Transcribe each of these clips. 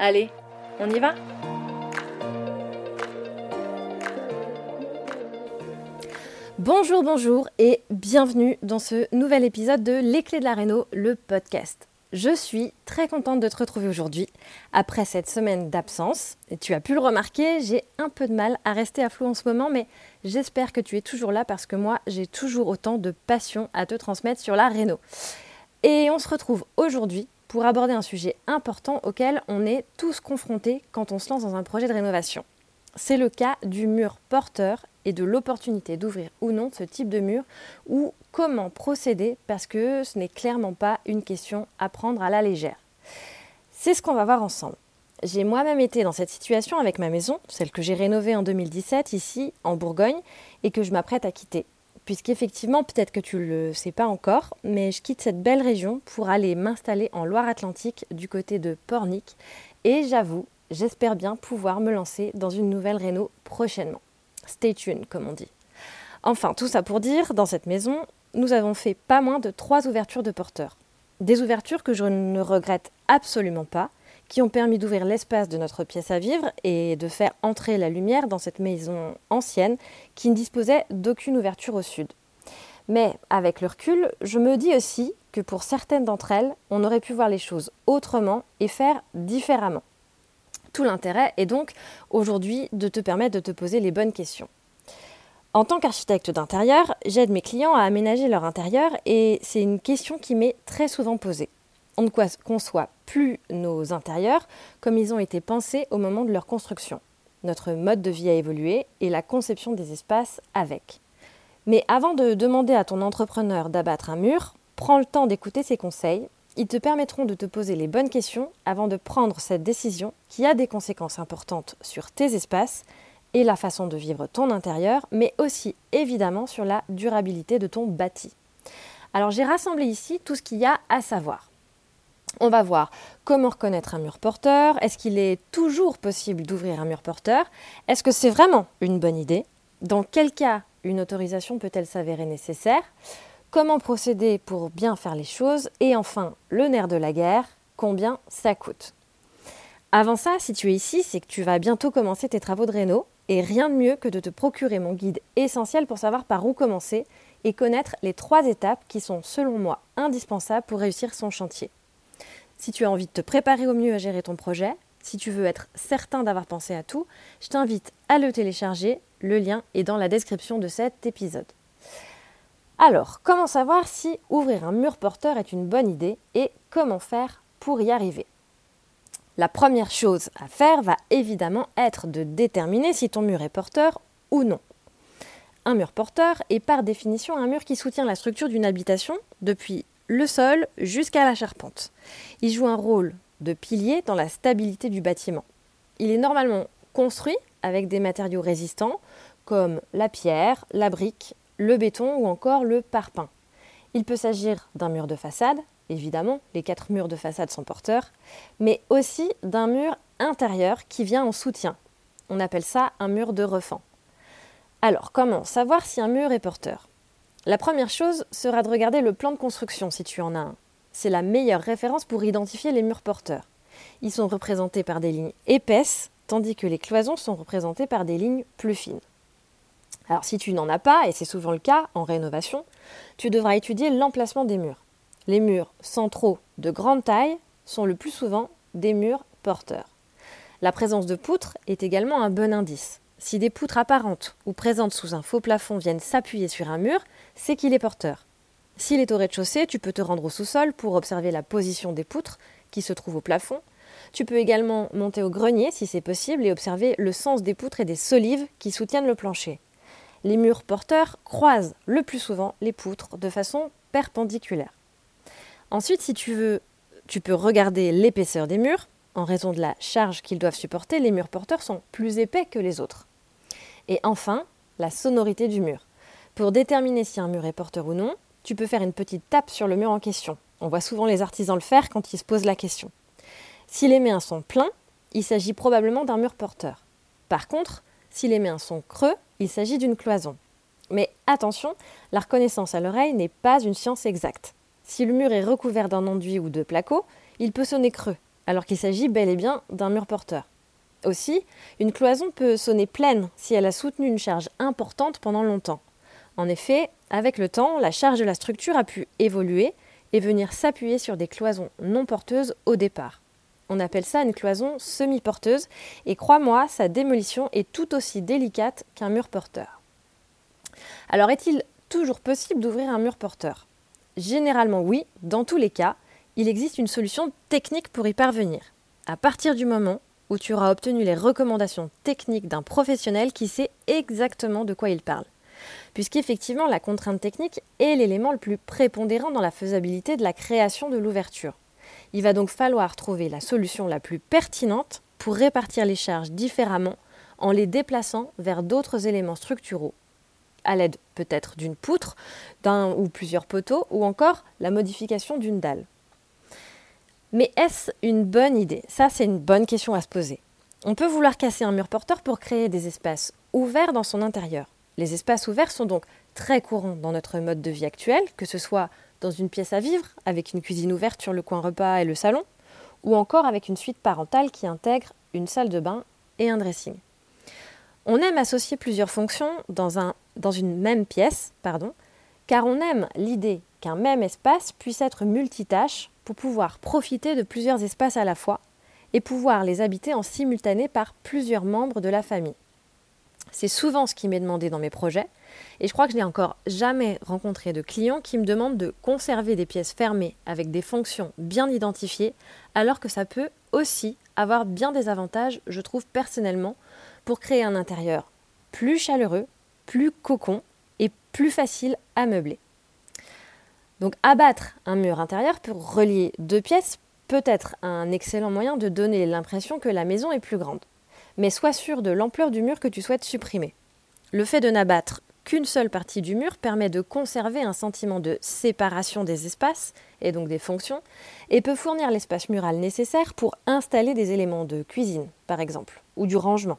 Allez, on y va Bonjour, bonjour et bienvenue dans ce nouvel épisode de Les Clés de la Réno, le podcast. Je suis très contente de te retrouver aujourd'hui après cette semaine d'absence. Et tu as pu le remarquer, j'ai un peu de mal à rester à flot en ce moment, mais j'espère que tu es toujours là parce que moi, j'ai toujours autant de passion à te transmettre sur la Réno. Et on se retrouve aujourd'hui pour aborder un sujet important auquel on est tous confrontés quand on se lance dans un projet de rénovation. C'est le cas du mur porteur et de l'opportunité d'ouvrir ou non ce type de mur ou comment procéder parce que ce n'est clairement pas une question à prendre à la légère. C'est ce qu'on va voir ensemble. J'ai moi-même été dans cette situation avec ma maison, celle que j'ai rénovée en 2017 ici en Bourgogne et que je m'apprête à quitter puisqu'effectivement, peut-être que tu ne le sais pas encore, mais je quitte cette belle région pour aller m'installer en Loire-Atlantique du côté de Pornic. Et j'avoue, j'espère bien pouvoir me lancer dans une nouvelle réno prochainement. Stay tuned, comme on dit. Enfin, tout ça pour dire, dans cette maison, nous avons fait pas moins de trois ouvertures de porteurs. Des ouvertures que je ne regrette absolument pas, qui ont permis d'ouvrir l'espace de notre pièce à vivre et de faire entrer la lumière dans cette maison ancienne qui ne disposait d'aucune ouverture au sud. Mais avec le recul, je me dis aussi que pour certaines d'entre elles, on aurait pu voir les choses autrement et faire différemment. Tout l'intérêt est donc aujourd'hui de te permettre de te poser les bonnes questions. En tant qu'architecte d'intérieur, j'aide mes clients à aménager leur intérieur et c'est une question qui m'est très souvent posée on ne conçoit plus nos intérieurs comme ils ont été pensés au moment de leur construction. Notre mode de vie a évolué et la conception des espaces avec. Mais avant de demander à ton entrepreneur d'abattre un mur, prends le temps d'écouter ses conseils. Ils te permettront de te poser les bonnes questions avant de prendre cette décision qui a des conséquences importantes sur tes espaces et la façon de vivre ton intérieur, mais aussi évidemment sur la durabilité de ton bâti. Alors j'ai rassemblé ici tout ce qu'il y a à savoir. On va voir comment reconnaître un mur porteur. Est-ce qu'il est toujours possible d'ouvrir un mur porteur? Est-ce que c'est vraiment une bonne idée? Dans quel cas une autorisation peut-elle s'avérer nécessaire? Comment procéder pour bien faire les choses? Et enfin, le nerf de la guerre, combien ça coûte? Avant ça, si tu es ici, c'est que tu vas bientôt commencer tes travaux de réno et rien de mieux que de te procurer mon guide essentiel pour savoir par où commencer et connaître les trois étapes qui sont selon moi indispensables pour réussir son chantier. Si tu as envie de te préparer au mieux à gérer ton projet, si tu veux être certain d'avoir pensé à tout, je t'invite à le télécharger. Le lien est dans la description de cet épisode. Alors, comment savoir si ouvrir un mur porteur est une bonne idée et comment faire pour y arriver? La première chose à faire va évidemment être de déterminer si ton mur est porteur ou non. Un mur porteur est par définition un mur qui soutient la structure d'une habitation depuis le sol jusqu'à la charpente. Il joue un rôle de pilier dans la stabilité du bâtiment. Il est normalement construit avec des matériaux résistants comme la pierre, la brique, le béton ou encore le parpaing. Il peut s'agir d'un mur de façade, évidemment, les quatre murs de façade sont porteurs, mais aussi d'un mur intérieur qui vient en soutien. On appelle ça un mur de refend. Alors, comment savoir si un mur est porteur? La première chose sera de regarder le plan de construction si tu en as un. C'est la meilleure référence pour identifier les murs porteurs. Ils sont représentés par des lignes épaisses, tandis que les cloisons sont représentées par des lignes plus fines. Alors si tu n'en as pas, et c'est souvent le cas en rénovation, tu devras étudier l'emplacement des murs. Les murs centraux de grande taille sont le plus souvent des murs porteurs. La présence de poutres est également un bon indice. Si des poutres apparentes ou présentes sous un faux plafond viennent s'appuyer sur un mur, c'est qu'il est porteur. S'il est au rez-de-chaussée, tu peux te rendre au sous-sol pour observer la position des poutres qui se trouvent au plafond. Tu peux également monter au grenier si c'est possible et observer le sens des poutres et des solives qui soutiennent le plancher. Les murs porteurs croisent le plus souvent les poutres de façon perpendiculaire. Ensuite, si tu veux, tu peux regarder l'épaisseur des murs. En raison de la charge qu'ils doivent supporter, les murs porteurs sont plus épais que les autres. Et enfin, la sonorité du mur. Pour déterminer si un mur est porteur ou non, tu peux faire une petite tape sur le mur en question. On voit souvent les artisans le faire quand ils se posent la question. Si les mains sont pleins, il s'agit probablement d'un mur porteur. Par contre, si les mains sont creux, il s'agit d'une cloison. Mais attention, la reconnaissance à l'oreille n'est pas une science exacte. Si le mur est recouvert d'un enduit ou de placo, il peut sonner creux, alors qu'il s'agit bel et bien d'un mur porteur. Aussi, une cloison peut sonner pleine si elle a soutenu une charge importante pendant longtemps. En effet, avec le temps, la charge de la structure a pu évoluer et venir s'appuyer sur des cloisons non porteuses au départ. On appelle ça une cloison semi-porteuse et crois-moi, sa démolition est tout aussi délicate qu'un mur porteur. Alors est-il toujours possible d'ouvrir un mur porteur? Généralement oui, dans tous les cas, il existe une solution technique pour y parvenir. À partir du moment où tu auras obtenu les recommandations techniques d'un professionnel qui sait exactement de quoi il parle puisqu'effectivement la contrainte technique est l'élément le plus prépondérant dans la faisabilité de la création de l'ouverture. Il va donc falloir trouver la solution la plus pertinente pour répartir les charges différemment en les déplaçant vers d'autres éléments structuraux, à l'aide peut-être d'une poutre, d'un ou plusieurs poteaux, ou encore la modification d'une dalle. Mais est-ce une bonne idée? Ça, c'est une bonne question à se poser. On peut vouloir casser un mur porteur pour créer des espaces ouverts dans son intérieur. Les espaces ouverts sont donc très courants dans notre mode de vie actuel, que ce soit dans une pièce à vivre, avec une cuisine ouverte sur le coin repas et le salon, ou encore avec une suite parentale qui intègre une salle de bain et un dressing. On aime associer plusieurs fonctions dans, dans une même pièce, pardon, car on aime l'idée qu'un même espace puisse être multitâche pour pouvoir profiter de plusieurs espaces à la fois et pouvoir les habiter en simultané par plusieurs membres de la famille. C'est souvent ce qui m'est demandé dans mes projets. Et je crois que je n'ai encore jamais rencontré de client qui me demande de conserver des pièces fermées avec des fonctions bien identifiées, alors que ça peut aussi avoir bien des avantages, je trouve personnellement, pour créer un intérieur plus chaleureux, plus cocon et plus facile à meubler. Donc abattre un mur intérieur pour relier deux pièces peut être un excellent moyen de donner l'impression que la maison est plus grande mais sois sûr de l'ampleur du mur que tu souhaites supprimer. Le fait de n'abattre qu'une seule partie du mur permet de conserver un sentiment de séparation des espaces, et donc des fonctions, et peut fournir l'espace mural nécessaire pour installer des éléments de cuisine, par exemple, ou du rangement.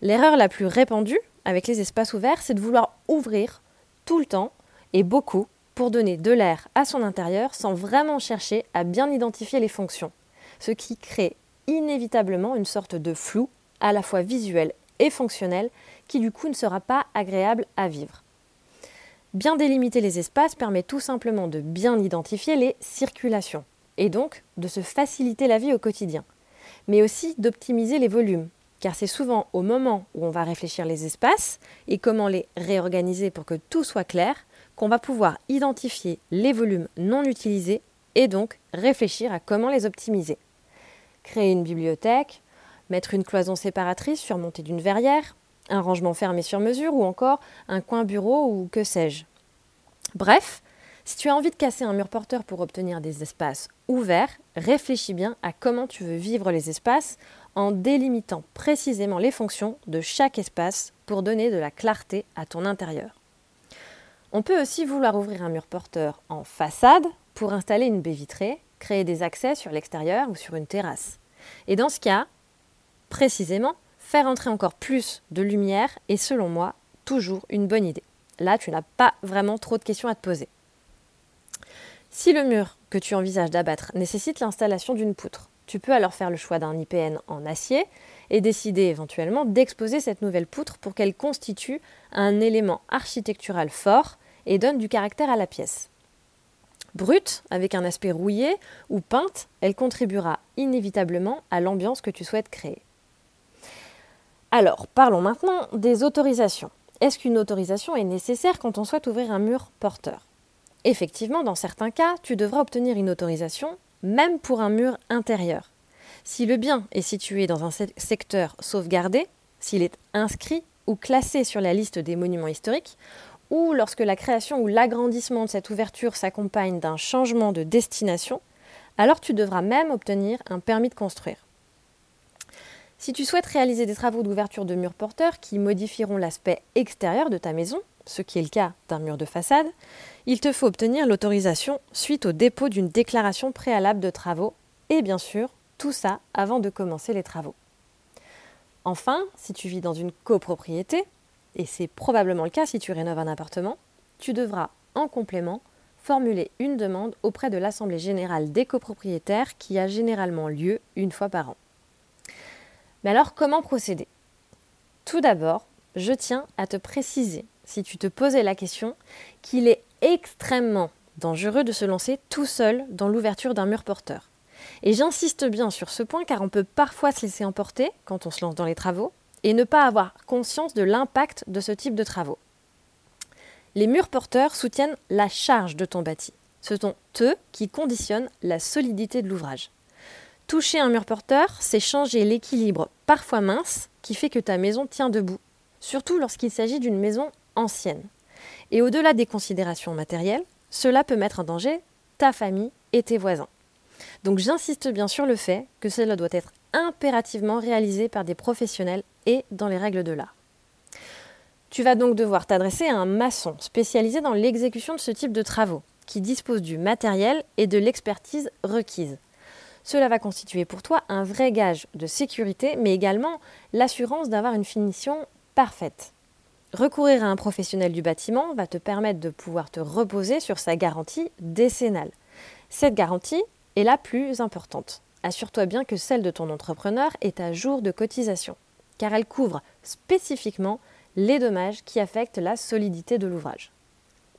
L'erreur la plus répandue avec les espaces ouverts, c'est de vouloir ouvrir tout le temps et beaucoup pour donner de l'air à son intérieur sans vraiment chercher à bien identifier les fonctions, ce qui crée inévitablement une sorte de flou à la fois visuel et fonctionnel, qui du coup ne sera pas agréable à vivre. Bien délimiter les espaces permet tout simplement de bien identifier les circulations, et donc de se faciliter la vie au quotidien, mais aussi d'optimiser les volumes, car c'est souvent au moment où on va réfléchir les espaces et comment les réorganiser pour que tout soit clair qu'on va pouvoir identifier les volumes non utilisés et donc réfléchir à comment les optimiser. Créer une bibliothèque, mettre une cloison séparatrice surmontée d'une verrière, un rangement fermé sur mesure ou encore un coin bureau ou que sais-je. Bref, si tu as envie de casser un mur porteur pour obtenir des espaces ouverts, réfléchis bien à comment tu veux vivre les espaces en délimitant précisément les fonctions de chaque espace pour donner de la clarté à ton intérieur. On peut aussi vouloir ouvrir un mur porteur en façade pour installer une baie vitrée, créer des accès sur l'extérieur ou sur une terrasse. Et dans ce cas, précisément, faire entrer encore plus de lumière est selon moi toujours une bonne idée. Là, tu n'as pas vraiment trop de questions à te poser. Si le mur que tu envisages d'abattre nécessite l'installation d'une poutre, tu peux alors faire le choix d'un IPN en acier et décider éventuellement d'exposer cette nouvelle poutre pour qu'elle constitue un élément architectural fort et donne du caractère à la pièce. Brute, avec un aspect rouillé ou peinte, elle contribuera inévitablement à l'ambiance que tu souhaites créer. Alors, parlons maintenant des autorisations. Est-ce qu'une autorisation est nécessaire quand on souhaite ouvrir un mur porteur? Effectivement, dans certains cas, tu devras obtenir une autorisation, même pour un mur intérieur. Si le bien est situé dans un secteur sauvegardé, s'il est inscrit ou classé sur la liste des monuments historiques, ou lorsque la création ou l'agrandissement de cette ouverture s'accompagne d'un changement de destination, alors tu devras même obtenir un permis de construire. Si tu souhaites réaliser des travaux d'ouverture de murs porteurs qui modifieront l'aspect extérieur de ta maison, ce qui est le cas d'un mur de façade, il te faut obtenir l'autorisation suite au dépôt d'une déclaration préalable de travaux et bien sûr tout ça avant de commencer les travaux. Enfin, si tu vis dans une copropriété, et c'est probablement le cas si tu rénoves un appartement, tu devras en complément formuler une demande auprès de l'Assemblée générale des copropriétaires qui a généralement lieu une fois par an. Mais alors comment procéder? Tout d'abord, je tiens à te préciser, si tu te posais la question, qu'il est extrêmement dangereux de se lancer tout seul dans l'ouverture d'un mur porteur. Et j'insiste bien sur ce point car on peut parfois se laisser emporter quand on se lance dans les travaux et ne pas avoir conscience de l'impact de ce type de travaux. Les murs porteurs soutiennent la charge de ton bâti. Ce sont eux qui conditionnent la solidité de l'ouvrage. Toucher un mur porteur, c'est changer l'équilibre parfois mince qui fait que ta maison tient debout, surtout lorsqu'il s'agit d'une maison ancienne. Et au-delà des considérations matérielles, cela peut mettre en danger ta famille et tes voisins. Donc j'insiste bien sur le fait que cela doit être impérativement réalisé par des professionnels et dans les règles de l'art. Tu vas donc devoir t'adresser à un maçon spécialisé dans l'exécution de ce type de travaux, qui dispose du matériel et de l'expertise requise. Cela va constituer pour toi un vrai gage de sécurité, mais également l'assurance d'avoir une finition parfaite. Recourir à un professionnel du bâtiment va te permettre de pouvoir te reposer sur sa garantie décennale. Cette garantie est la plus importante. Assure-toi bien que celle de ton entrepreneur est à jour de cotisation, car elle couvre spécifiquement les dommages qui affectent la solidité de l'ouvrage.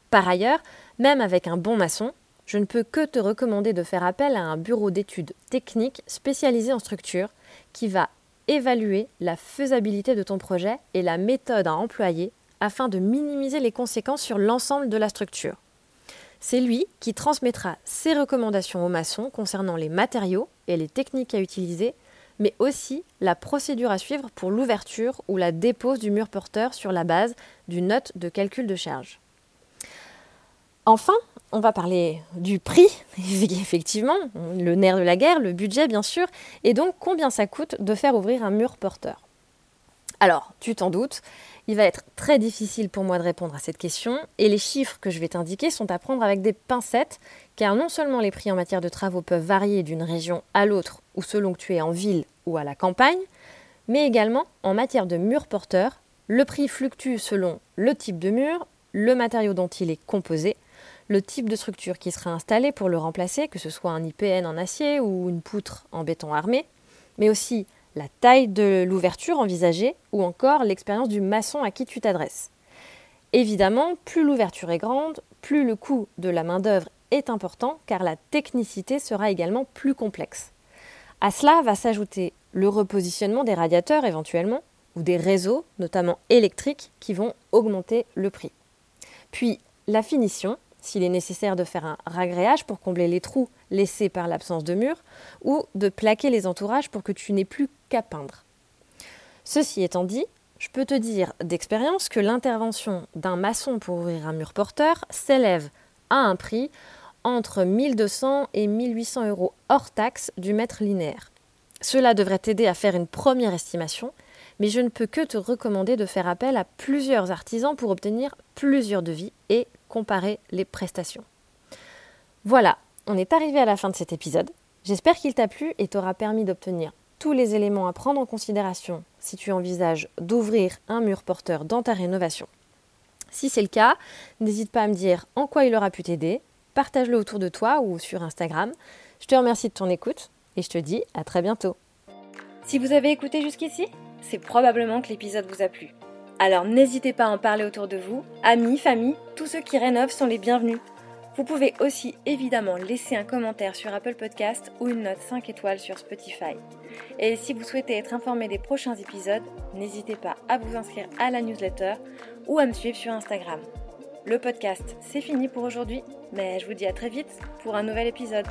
Par ailleurs, même avec un bon maçon, je ne peux que te recommander de faire appel à un bureau d'études techniques spécialisé en structure qui va évaluer la faisabilité de ton projet et la méthode à employer afin de minimiser les conséquences sur l'ensemble de la structure. C'est lui qui transmettra ses recommandations aux maçons concernant les matériaux et les techniques à utiliser, mais aussi la procédure à suivre pour l'ouverture ou la dépose du mur porteur sur la base d'une note de calcul de charge. Enfin, on va parler du prix, effectivement, le nerf de la guerre, le budget bien sûr, et donc combien ça coûte de faire ouvrir un mur porteur. Alors, tu t'en doutes, il va être très difficile pour moi de répondre à cette question. Et les chiffres que je vais t'indiquer sont à prendre avec des pincettes car non seulement les prix en matière de travaux peuvent varier d'une région à l'autre ou selon que tu es en ville ou à la campagne, mais également en matière de murs porteurs, le prix fluctue selon le type de mur, le matériau dont il est composé, le type de structure qui sera installée pour le remplacer, que ce soit un IPN en acier ou une poutre en béton armé, mais aussi la taille de l'ouverture envisagée ou encore l'expérience du maçon à qui tu t'adresses. Évidemment, plus l'ouverture est grande, plus le coût de la main-d'œuvre est important car la technicité sera également plus complexe. À cela va s'ajouter le repositionnement des radiateurs éventuellement ou des réseaux, notamment électriques, qui vont augmenter le prix. Puis la finition, s'il est nécessaire de faire un ragréage pour combler les trous laissés par l'absence de mur, ou de plaquer les entourages pour que tu n'aies plus qu'à peindre. Ceci étant dit, je peux te dire d'expérience que l'intervention d'un maçon pour ouvrir un mur porteur s'élève à un prix entre 1200 et 1800 euros hors taxe du mètre linéaire. Cela devrait t'aider à faire une première estimation, mais je ne peux que te recommander de faire appel à plusieurs artisans pour obtenir plusieurs devis et comparer les prestations. Voilà, on est arrivé à la fin de cet épisode. J'espère qu'il t'a plu et t'aura permis d'obtenir tous les éléments à prendre en considération si tu envisages d'ouvrir un mur porteur dans ta rénovation. Si c'est le cas, n'hésite pas à me dire en quoi il aura pu t'aider, partage-le autour de toi ou sur Instagram. Je te remercie de ton écoute et je te dis à très bientôt. Si vous avez écouté jusqu'ici, c'est probablement que l'épisode vous a plu. Alors n'hésitez pas à en parler autour de vous, amis, famille, tous ceux qui rénovent sont les bienvenus. Vous pouvez aussi évidemment laisser un commentaire sur Apple Podcast ou une note 5 étoiles sur Spotify. Et si vous souhaitez être informé des prochains épisodes, n'hésitez pas à vous inscrire à la newsletter ou à me suivre sur Instagram. Le podcast, c'est fini pour aujourd'hui, mais je vous dis à très vite pour un nouvel épisode.